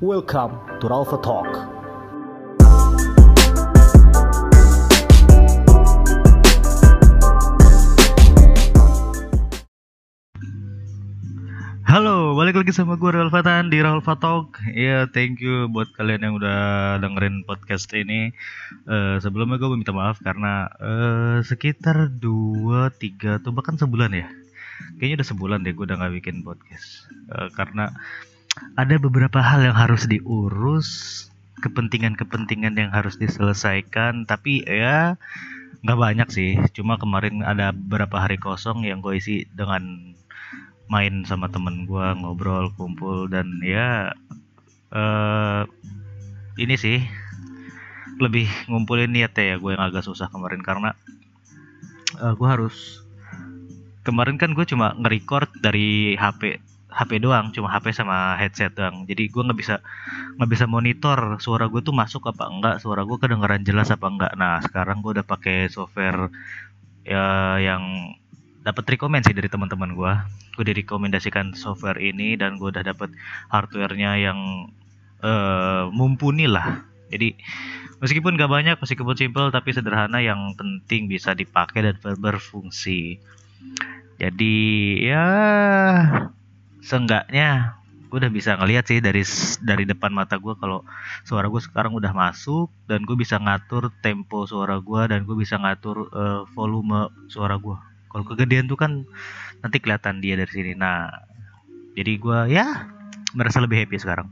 Welcome to Ralpha Talk. Halo, balik lagi sama gue Ralfatan di Ralfa Talk. Ya, thank you buat kalian yang udah dengerin podcast ini. Eh, sebelumnya gue minta maaf karena eh, sekitar 2, 3 atau bahkan sebulan ya. Kayaknya udah sebulan deh gue udah gak bikin podcast. Eh, karena ada beberapa hal yang harus diurus, kepentingan-kepentingan yang harus diselesaikan. Tapi ya nggak banyak sih. Cuma kemarin ada beberapa hari kosong yang gue isi dengan main sama temen gua ngobrol kumpul dan ya eh ini sih lebih ngumpulin niat ya gue yang agak susah kemarin karena eh, gua harus kemarin kan gue cuma nge-record dari HP HP doang cuma HP sama headset doang. Jadi gua nggak bisa nggak bisa monitor suara gue tuh masuk apa enggak suara gue kedengaran jelas apa enggak. Nah sekarang gue udah pakai software ya yang dapat rekomend sih dari teman-teman gue gue direkomendasikan software ini dan gue udah dapat hardwarenya yang eh, mumpuni lah. Jadi meskipun gak banyak meskipun simple tapi sederhana yang penting bisa dipakai dan ber- berfungsi. Jadi ya seenggaknya gue udah bisa ngeliat sih dari dari depan mata gue kalau suara gue sekarang udah masuk dan gue bisa ngatur tempo suara gue dan gue bisa ngatur eh, volume suara gue kalau kegedean tuh kan nanti kelihatan dia dari sini. Nah jadi gua ya merasa lebih happy sekarang.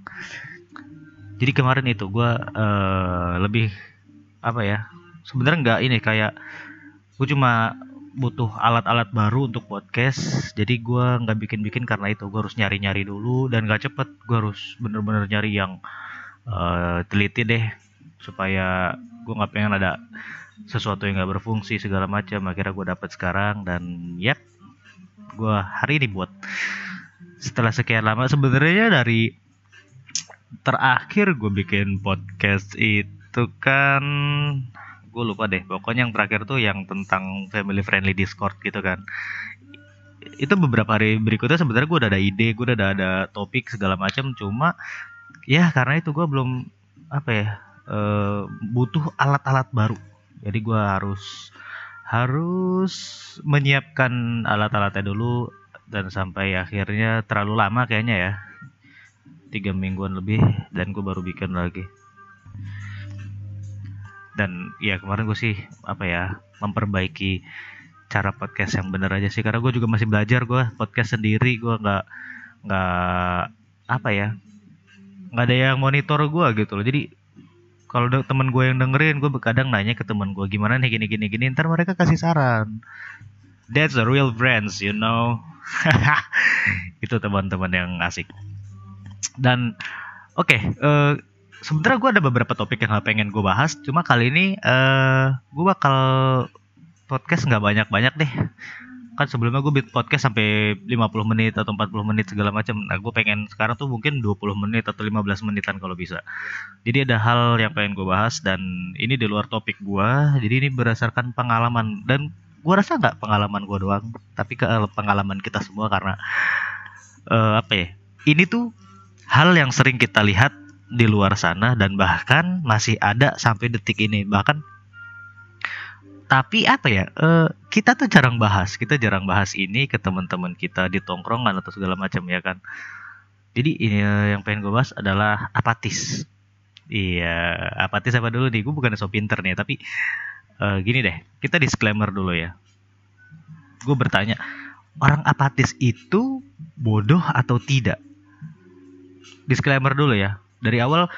Jadi kemarin itu gua eh, lebih apa ya sebenarnya nggak ini kayak gue cuma butuh alat-alat baru untuk podcast jadi gua nggak bikin-bikin karena itu. Gue harus nyari-nyari dulu dan gak cepet. Gue harus bener-bener nyari yang eh, teliti deh supaya gue nggak pengen ada sesuatu yang nggak berfungsi segala macam. Akhirnya gue dapat sekarang dan yap gue hari ini buat. Setelah sekian lama sebenarnya dari terakhir gue bikin podcast itu kan gue lupa deh. Pokoknya yang terakhir tuh yang tentang family friendly discord gitu kan. Itu beberapa hari berikutnya sebenarnya gue udah ada ide gue udah ada, ada topik segala macam. Cuma ya karena itu gue belum apa ya eh, butuh alat-alat baru. Jadi gue harus harus menyiapkan alat-alatnya dulu dan sampai akhirnya terlalu lama kayaknya ya. Tiga mingguan lebih dan gue baru bikin lagi dan ya kemarin gue sih apa ya memperbaiki cara podcast yang bener aja sih. Karena gue juga masih belajar gue podcast sendiri. Gue nggak nggak apa ya nggak ada yang monitor gue gitu loh. Jadi kalau ada temen gue yang dengerin gue kadang nanya ke temen gue gimana nih gini gini gini? Ntar mereka kasih saran. That's a real friends you know? Itu teman-teman yang asik. Dan oke eh sebenarnya gue ada beberapa topik yang pengen gue bahas cuma kali ini eh gue bakal podcast nggak banyak-banyak deh. Kan sebelumnya gue bikin podcast sampai 50 menit atau 40 menit segala macam. Nah gue pengen sekarang tuh mungkin 20 menit atau 15 menitan kalau bisa. Jadi ada hal yang pengen gue bahas dan ini di luar topik gue jadi ini berdasarkan pengalaman. Dan gue rasa nggak pengalaman gue doang tapi ke pengalaman kita semua karena eh, apa ya ini tuh hal yang sering kita lihat di luar sana dan bahkan masih ada sampai detik ini. Bahkan tapi apa ya eh, kita tuh jarang bahas kita jarang bahas ini ke teman-teman kita di tongkrongan atau segala macam ya kan? Jadi ini eh, yang pengen gue bahas adalah apatis. Iya apatis apa dulu nih? Gue bukan so pinter nih tapi eh, gini deh kita disclaimer dulu ya. Gue bertanya orang apatis itu bodoh atau tidak? Disclaimer dulu ya dari awal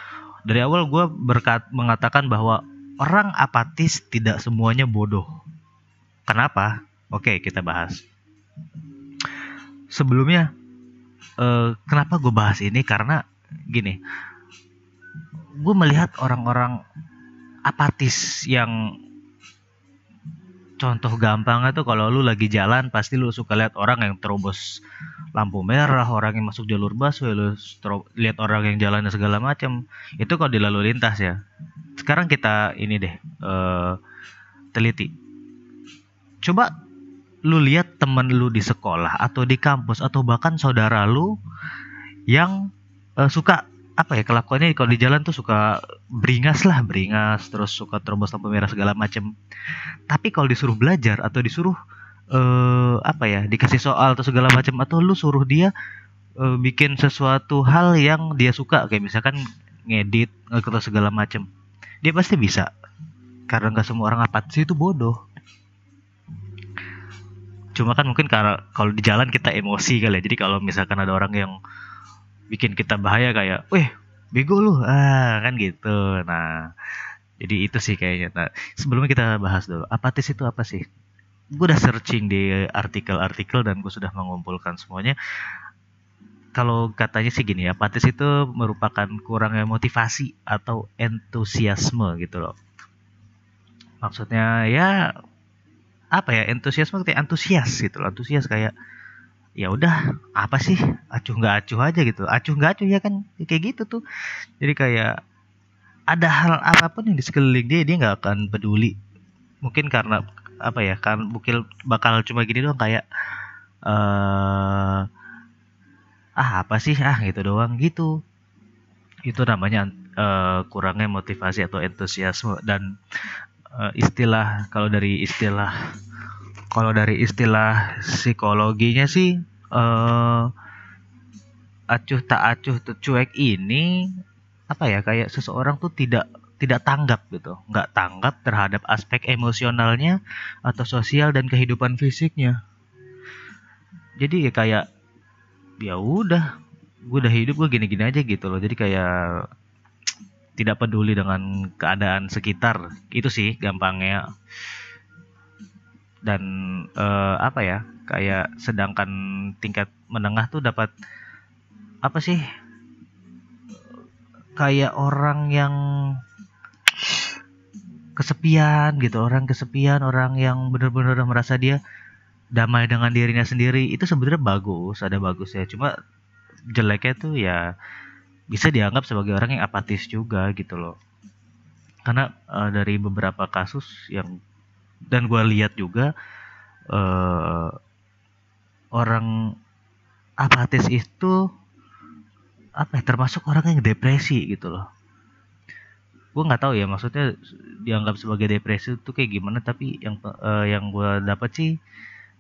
dari awal gue berkat mengatakan bahwa orang apatis tidak semuanya bodoh. Kenapa? Oke kita bahas. Sebelumnya eh, kenapa gue bahas ini? Karena gini gue melihat orang-orang apatis yang contoh gampangnya tuh kalau lu lagi jalan pasti lu suka lihat orang yang terobos lampu merah, orang yang masuk jalur busway, lu lihat orang yang jalan segala macam. Itu kalau di lalu lintas ya. Sekarang kita ini deh eh, teliti. Coba lu lihat temen lu di sekolah atau di kampus atau bahkan saudara lu yang eh, suka apa ya kelakuannya kalau di jalan tuh suka beringas lah beringas terus suka terobos lampu merah segala macem. Tapi kalau disuruh belajar atau disuruh eh apa ya dikasih soal atau segala macam atau lu suruh dia eh, bikin sesuatu hal yang dia suka kayak misalkan ngedit atau segala macam dia pasti bisa. Karena nggak semua orang apatis itu bodoh. Cuma kan mungkin karena kalau di jalan kita emosi kali ya jadi kalau misalkan ada orang yang bikin kita bahaya kayak, weh bego lu, ah kan gitu. Nah, jadi itu sih kayaknya. Nah, sebelumnya kita bahas dulu, apatis itu apa sih? Gue udah searching di artikel-artikel dan gue sudah mengumpulkan semuanya. Kalau katanya sih gini, apatis itu merupakan kurangnya motivasi atau entusiasme gitu loh. Maksudnya ya apa ya entusiasme kayak antusias gitu loh, antusias kayak ya udah apa sih? Acuh nggak acuh aja gitu. Acuh nggak acuh ya kan? Ya kayak gitu tuh. Jadi kayak ada hal apa pun yang di sekeliling dia dia nggak akan peduli. Mungkin karena apa ya kan mungkin bakal cuma gini doang kayak eh ah apa sih? Ah gitu doang gitu. Itu namanya eh, kurangnya motivasi atau entusiasme dan eh, istilah kalau dari istilah kalau dari istilah psikologinya sih eh acuh tak acuh tuh cuek ini apa ya kayak seseorang tuh tidak tidak tanggap gitu. Nggak tanggap terhadap aspek emosionalnya atau sosial dan kehidupan fisiknya. Jadi ya kayak ya udah gue udah hidup gue gini-gini aja gitu loh. Jadi kayak tidak peduli dengan keadaan sekitar. Itu sih gampangnya dan eh, apa ya kayak sedangkan tingkat menengah tuh dapat apa sih kayak orang yang kesepian gitu orang kesepian orang yang benar-benar merasa dia damai dengan dirinya sendiri itu sebenarnya bagus ada bagus ya cuma jeleknya tuh ya bisa dianggap sebagai orang yang apatis juga gitu loh. Karena eh, dari beberapa kasus yang dan gue lihat juga eh orang apatis itu apa ya, termasuk orang yang depresi gitu loh. Gue nggak tahu ya maksudnya dianggap sebagai depresi itu kayak gimana tapi yang eh, yang gue dapat sih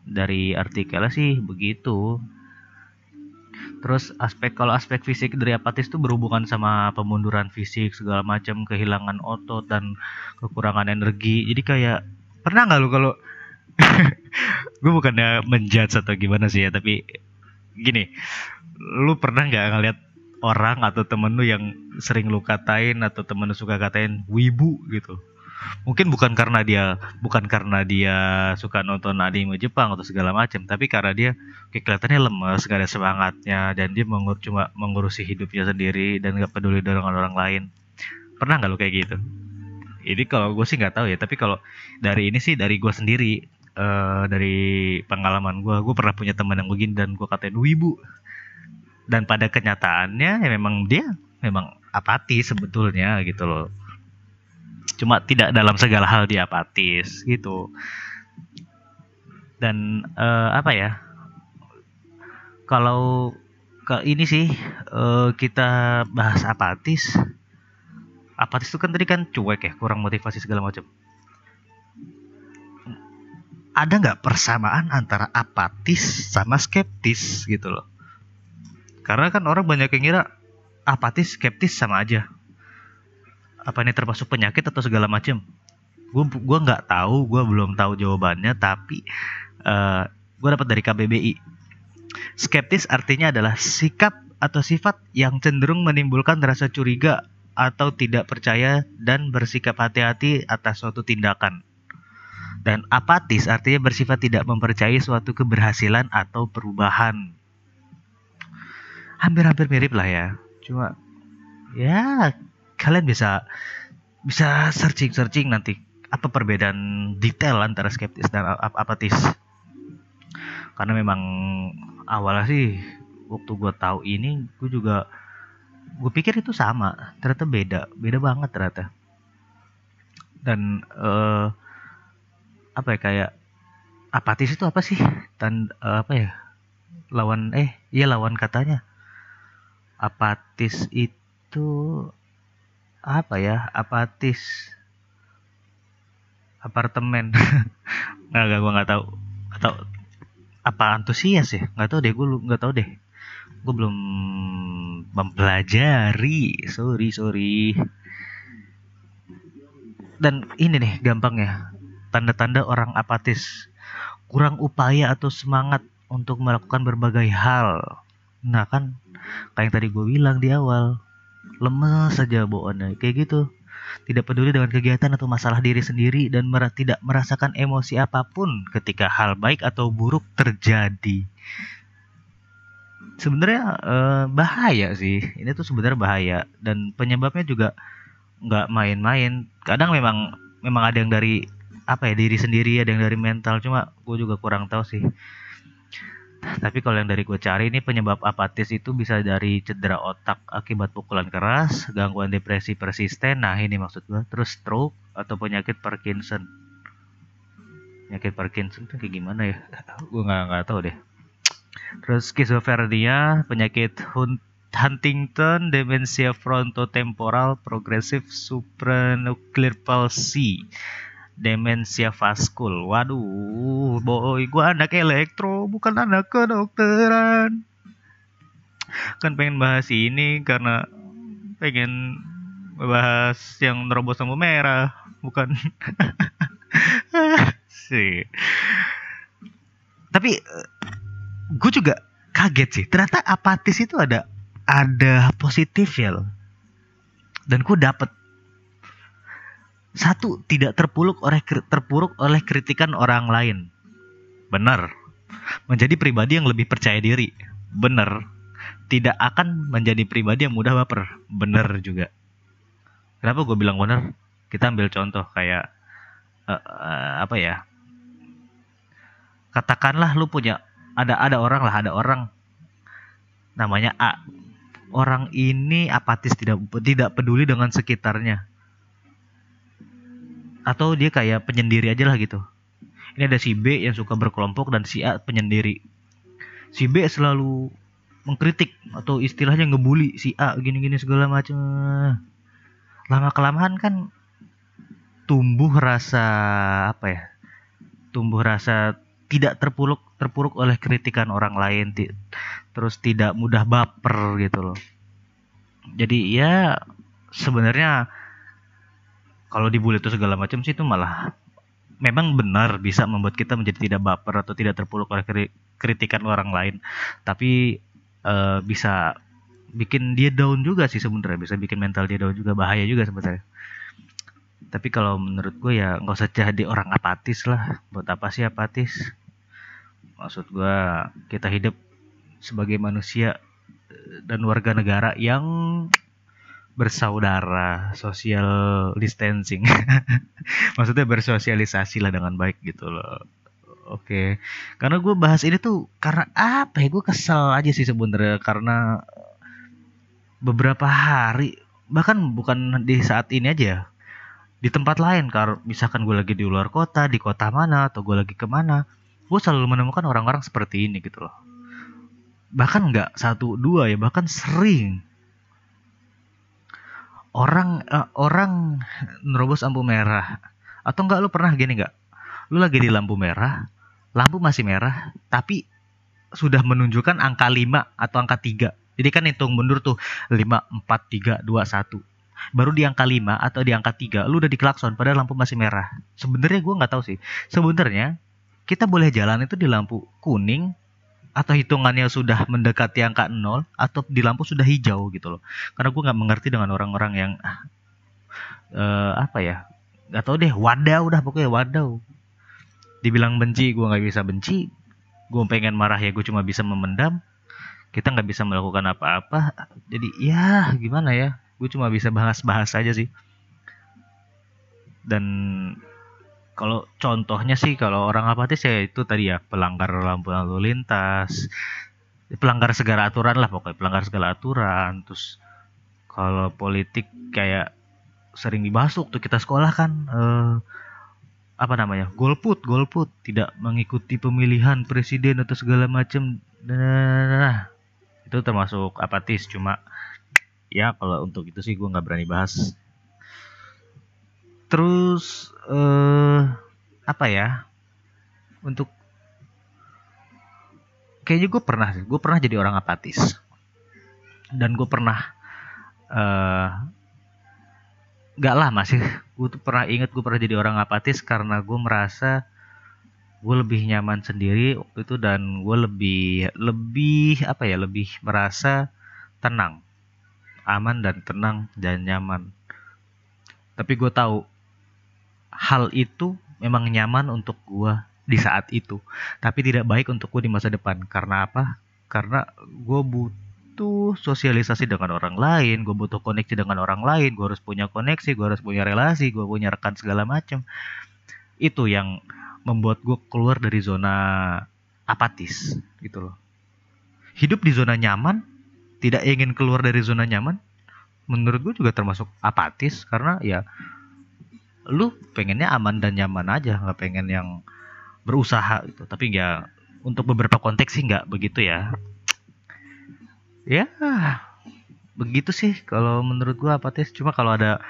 dari artikelnya sih begitu. Terus aspek kalau aspek fisik dari apatis itu berhubungan sama pemunduran fisik segala macam kehilangan otot dan kekurangan energi. Jadi kayak pernah nggak lu kalau gue bukannya menjudge atau gimana sih ya tapi gini lu pernah nggak ngeliat orang atau temen lu yang sering lu katain atau temen lu suka katain wibu gitu? Mungkin bukan karena dia bukan karena dia suka nonton anime Jepang atau segala macam tapi karena dia kayak kelihatannya lemes gak ada semangatnya dan dia mengur cuma mengurusi hidupnya sendiri dan gak peduli dengan orang lain. Pernah nggak lu kayak gitu ini kalau gue sih nggak tahu ya tapi kalau dari ini sih dari gue sendiri eh dari pengalaman gue gue pernah punya teman yang begini dan gue katain wibu dan pada kenyataannya ya memang dia memang apatis sebetulnya gitu loh. Cuma tidak dalam segala hal dia apatis gitu. Dan eh, apa ya kalau ke ini sih eh, kita bahas apatis apatis itu kan tadi kan cuek ya kurang motivasi segala macam. Ada nggak persamaan antara apatis sama skeptis gitu loh? Karena kan orang banyak yang ngira apatis skeptis sama aja. Apa ini termasuk penyakit atau segala macam? Gue gua nggak tahu gue belum tahu jawabannya tapi eh gue dapat dari KBBI skeptis artinya adalah sikap atau sifat yang cenderung menimbulkan rasa curiga atau tidak percaya dan bersikap hati-hati atas suatu tindakan. Dan apatis artinya bersifat tidak mempercayai suatu keberhasilan atau perubahan. Hampir-hampir mirip lah ya. Cuma ya kalian bisa bisa searching searching nanti apa perbedaan detail antara skeptis dan ap- apatis. Karena memang awalnya sih waktu gue tahu ini gue juga gue pikir itu sama ternyata beda beda banget ternyata. Dan eh apa ya kayak apatis itu apa sih? Dan eh, apa ya? Lawan eh iya lawan katanya. Apatis itu apa ya? Apatis. Apartemen. Nggak gue nggak tahu. Atau apa antusias ya? Nggak tahu deh gue nggak tahu deh gue belum mempelajari. Sorry sorry. Dan ini nih gampangnya. Tanda-tanda orang apatis. Kurang upaya atau semangat untuk melakukan berbagai hal. Nah kan kayak yang tadi gue bilang di awal lemes saja bawaannya. Kayak gitu. Tidak peduli dengan kegiatan atau masalah diri sendiri dan mer tidak merasakan emosi apa pun ketika hal baik atau buruk terjadi sebenarnya eh, bahaya sih. Ini tuh sebenarnya bahaya. Dan penyebabnya juga nggak main-main. Kadang memang memang ada yang dari apa ya diri sendiri ada yang dari mental. Cuma gue juga kurang tahu sih. Tapi kalau yang dari gue cari ini penyebab apatis itu bisa dari cedera otak akibat pukulan keras, gangguan depresi persisten, nah ini maksud gue, terus stroke atau penyakit Parkinson. Penyakit Parkinson itu kayak gimana ya? gue nggak nggak tahu deh. Terus skizofrenia, penyakit Huntington, demensia frontotemporal, progressive supranuclear palsy demensia vaskul. Waduh, boy, gua anak elektro, bukan anak kedokteran. Kan pengen bahas ini karena pengen bahas yang nerobos lampu merah, bukan sih. Tapi gue juga kaget sih. Ternyata apatis itu ada ada positif ya loh. Dan gue dapet satu, tidak terpuruk oleh terpuruk oleh kritikan orang lain. Benar. Menjadi pribadi yang lebih percaya diri. Benar. Tidak akan menjadi pribadi yang mudah baper. Benar juga. Kenapa gue bilang benar? Kita ambil contoh kayak uh, uh, apa ya? Katakanlah lu punya ada ada orang lah, ada orang. Namanya A. Orang ini apatis tidak tidak peduli dengan sekitarnya. Atau dia kayak penyendiri aja lah gitu. Ini ada si B yang suka berkelompok dan si A penyendiri. Si B selalu mengkritik atau istilahnya ngebully si A gini-gini segala macam lama kelamaan kan tumbuh rasa apa ya tumbuh rasa tidak terpuruk terpuruk oleh kritikan orang lain terus tidak mudah baper gitu loh. Jadi ya sebenarnya kalau dibully itu segala macam sih itu malah memang benar bisa membuat kita menjadi tidak baper atau tidak terpuruk oleh kritikan orang lain. Tapi uh, bisa bikin dia down juga sih sebenarnya bisa bikin mental dia down juga bahaya juga sebenarnya. Tapi kalau menurut gue ya nggak usah jadi orang apatis lah. Buat apa sih apatis maksud gue kita hidup sebagai manusia eh, dan warga negara yang bersaudara, social distancing. Maksudnya bersosialisasi lah dengan baik gitu loh. Oke, karena gue bahas ini tuh karena apa ya? Gue kesel aja sih sebenernya karena beberapa hari bahkan bukan di saat ini aja di tempat lain kalau misalkan gue lagi di luar kota di kota mana atau gue lagi ke mana gue selalu menemukan orang-orang seperti ini gitu loh. Bahkan nggak satu dua ya bahkan sering. Orang uh, orang nerobos lampu merah. Atau enggak lu pernah gini enggak lu lagi di lampu merah lampu masih merah tapi sudah menunjukkan angka 5 atau angka 3 jadi kan hitung mundur tuh 5 4 3 2 1 baru di angka 5 atau di angka 3 lu udah diklakson padahal lampu masih merah. Sebenarnya gue nggak tahu sih. Sebenarnya kita boleh jalan itu di lampu kuning atau hitungannya sudah mendekati angka nol atau di lampu sudah hijau gitu loh. Karena gue nggak mengerti dengan orang-orang yang uh, apa ya nggak tahu deh wadah udah pokoknya wadah dibilang benci gue nggak bisa benci. Gue pengen marah ya gue cuma bisa memendam. Kita nggak bisa melakukan apa-apa. Jadi ya gimana ya? Gue cuma bisa bahas-bahas aja sih. Dan kalau contohnya sih kalau orang apatis ya itu tadi ya pelanggar lampu lalu lintas, pelanggar segala aturan lah pokoknya pelanggar segala aturan. Terus kalau politik kayak sering dibahas waktu kita sekolah kan eh, apa namanya golput golput tidak mengikuti pemilihan presiden atau segala macam nah itu termasuk apatis cuma ya kalau untuk itu sih gue nggak berani bahas terus eh apa ya? Untuk kayaknya gue pernah gue pernah jadi orang apatis. Dan gue pernah eh gak lama sih gue tuh pernah inget gue pernah jadi orang apatis karena gue merasa gue lebih nyaman sendiri waktu itu dan gue lebih lebih apa ya lebih merasa tenang. Aman dan tenang dan nyaman. Tapi gue tahu hal itu memang nyaman untuk gue di saat itu. Tapi tidak baik untuk gue di masa depan. Karena apa? Karena gue butuh sosialisasi dengan orang lain gue butuh koneksi dengan orang lain gue harus punya koneksi gue harus punya relasi gue punya rekan segala macam itu yang membuat gue keluar dari zona apatis gitu loh. Hidup di zona nyaman tidak ingin keluar dari zona nyaman menurut gue juga termasuk apatis. Karena ya lu pengennya aman dan nyaman aja nggak pengen yang berusaha gitu. Tapi ya untuk beberapa konteks sih nggak begitu ya. Ya begitu sih kalau menurut gue apatis cuma kalau ada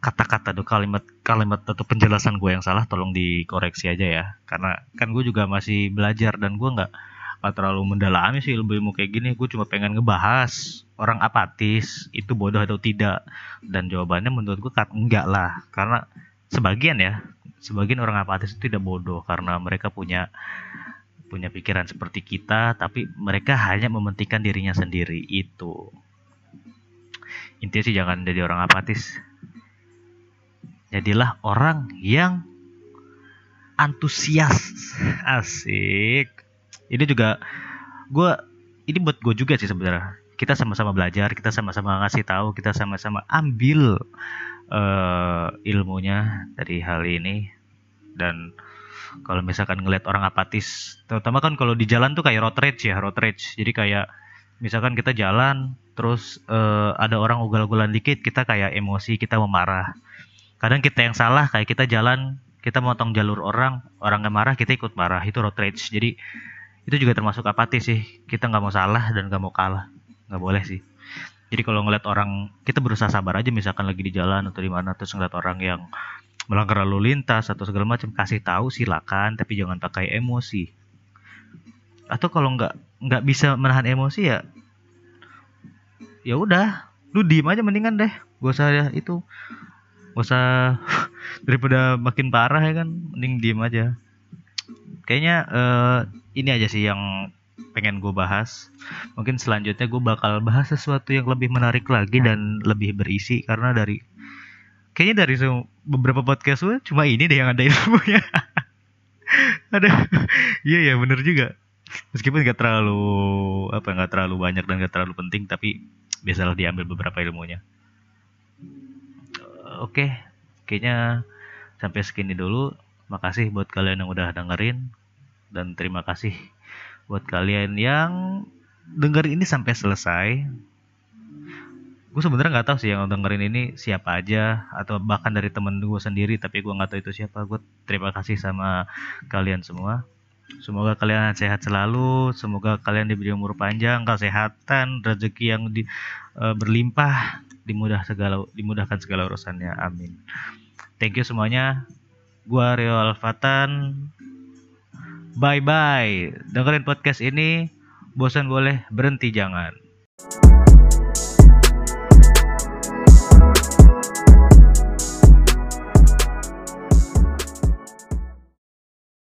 kata-kata tuh kalimat kalimat atau penjelasan gue yang salah tolong dikoreksi aja ya. Karena kan gue juga masih belajar dan gue nggak nggak terlalu mendalami sih lebih mau kayak gini. Gue cuma pengen ngebahas orang apatis itu bodoh atau tidak. Dan jawabannya menurut gue enggak lah. Karena sebagian ya. Sebagian orang apatis itu tidak bodoh karena mereka punya punya pikiran seperti kita tapi mereka hanya mementingkan dirinya sendiri. Itu. Intinya sih jangan jadi orang apatis. Jadilah orang yang antusias. Asik. Ini juga gue ini buat gue juga sih sebenarnya. Kita sama-sama belajar kita sama-sama ngasih tahu kita sama-sama ambil uh, ilmunya dari hal ini. Dan kalau misalkan ngeliat orang apatis terutama kan kalau di jalan tuh kayak road rage ya road rage. Jadi kayak misalkan kita jalan terus uh, ada orang ugal-ugalan dikit kita kayak emosi kita memarah kadang kita yang salah kayak kita jalan kita motong jalur orang orang yang marah kita ikut marah. Itu road rage. Jadi itu juga termasuk apatis sih. Kita nggak mau salah dan nggak mau kalah. Nggak boleh sih jadi kalau ngeliat orang kita berusaha sabar aja misalkan lagi di jalan atau di mana terus ngeliat orang yang melanggar lalu lintas atau segala macam kasih tahu silakan tapi jangan pakai emosi. Atau kalau nggak nggak bisa menahan emosi ya ya udah lu diem aja mendingan deh. Gak usah ya itu gak usah daripada makin parah ya kan mending diem aja. Kayaknya uh, ini aja sih yang pengen gue bahas. Mungkin selanjutnya gue bakal bahas sesuatu yang lebih menarik lagi dan lebih berisi. Karena dari kayaknya dari beberapa podcast gue cuma ini deh yang ada ilmunya. Ada iya ya bener juga. Meskipun gak terlalu apa nggak terlalu banyak dan gak terlalu penting tapi biasalah diambil beberapa ilmunya. Oke kayaknya sampai segini dulu. Makasih buat kalian yang udah dengerin dan terima kasih buat kalian yang dengerin ini sampai selesai gue sebenarnya nggak tahu sih yang dengerin ini siapa aja atau bahkan dari temen gue sendiri tapi gue nggak tahu itu siapa. Gue terima kasih sama kalian semua. Semoga kalian sehat selalu semoga kalian diberi umur panjang kesehatan rezeki yang di, uh, berlimpah dimudah segala dimudahkan segala urusannya. Amin. Thank you semuanya. Gua Rio Alfatan Bye bye. Dengerin podcast ini, bosan boleh berhenti jangan.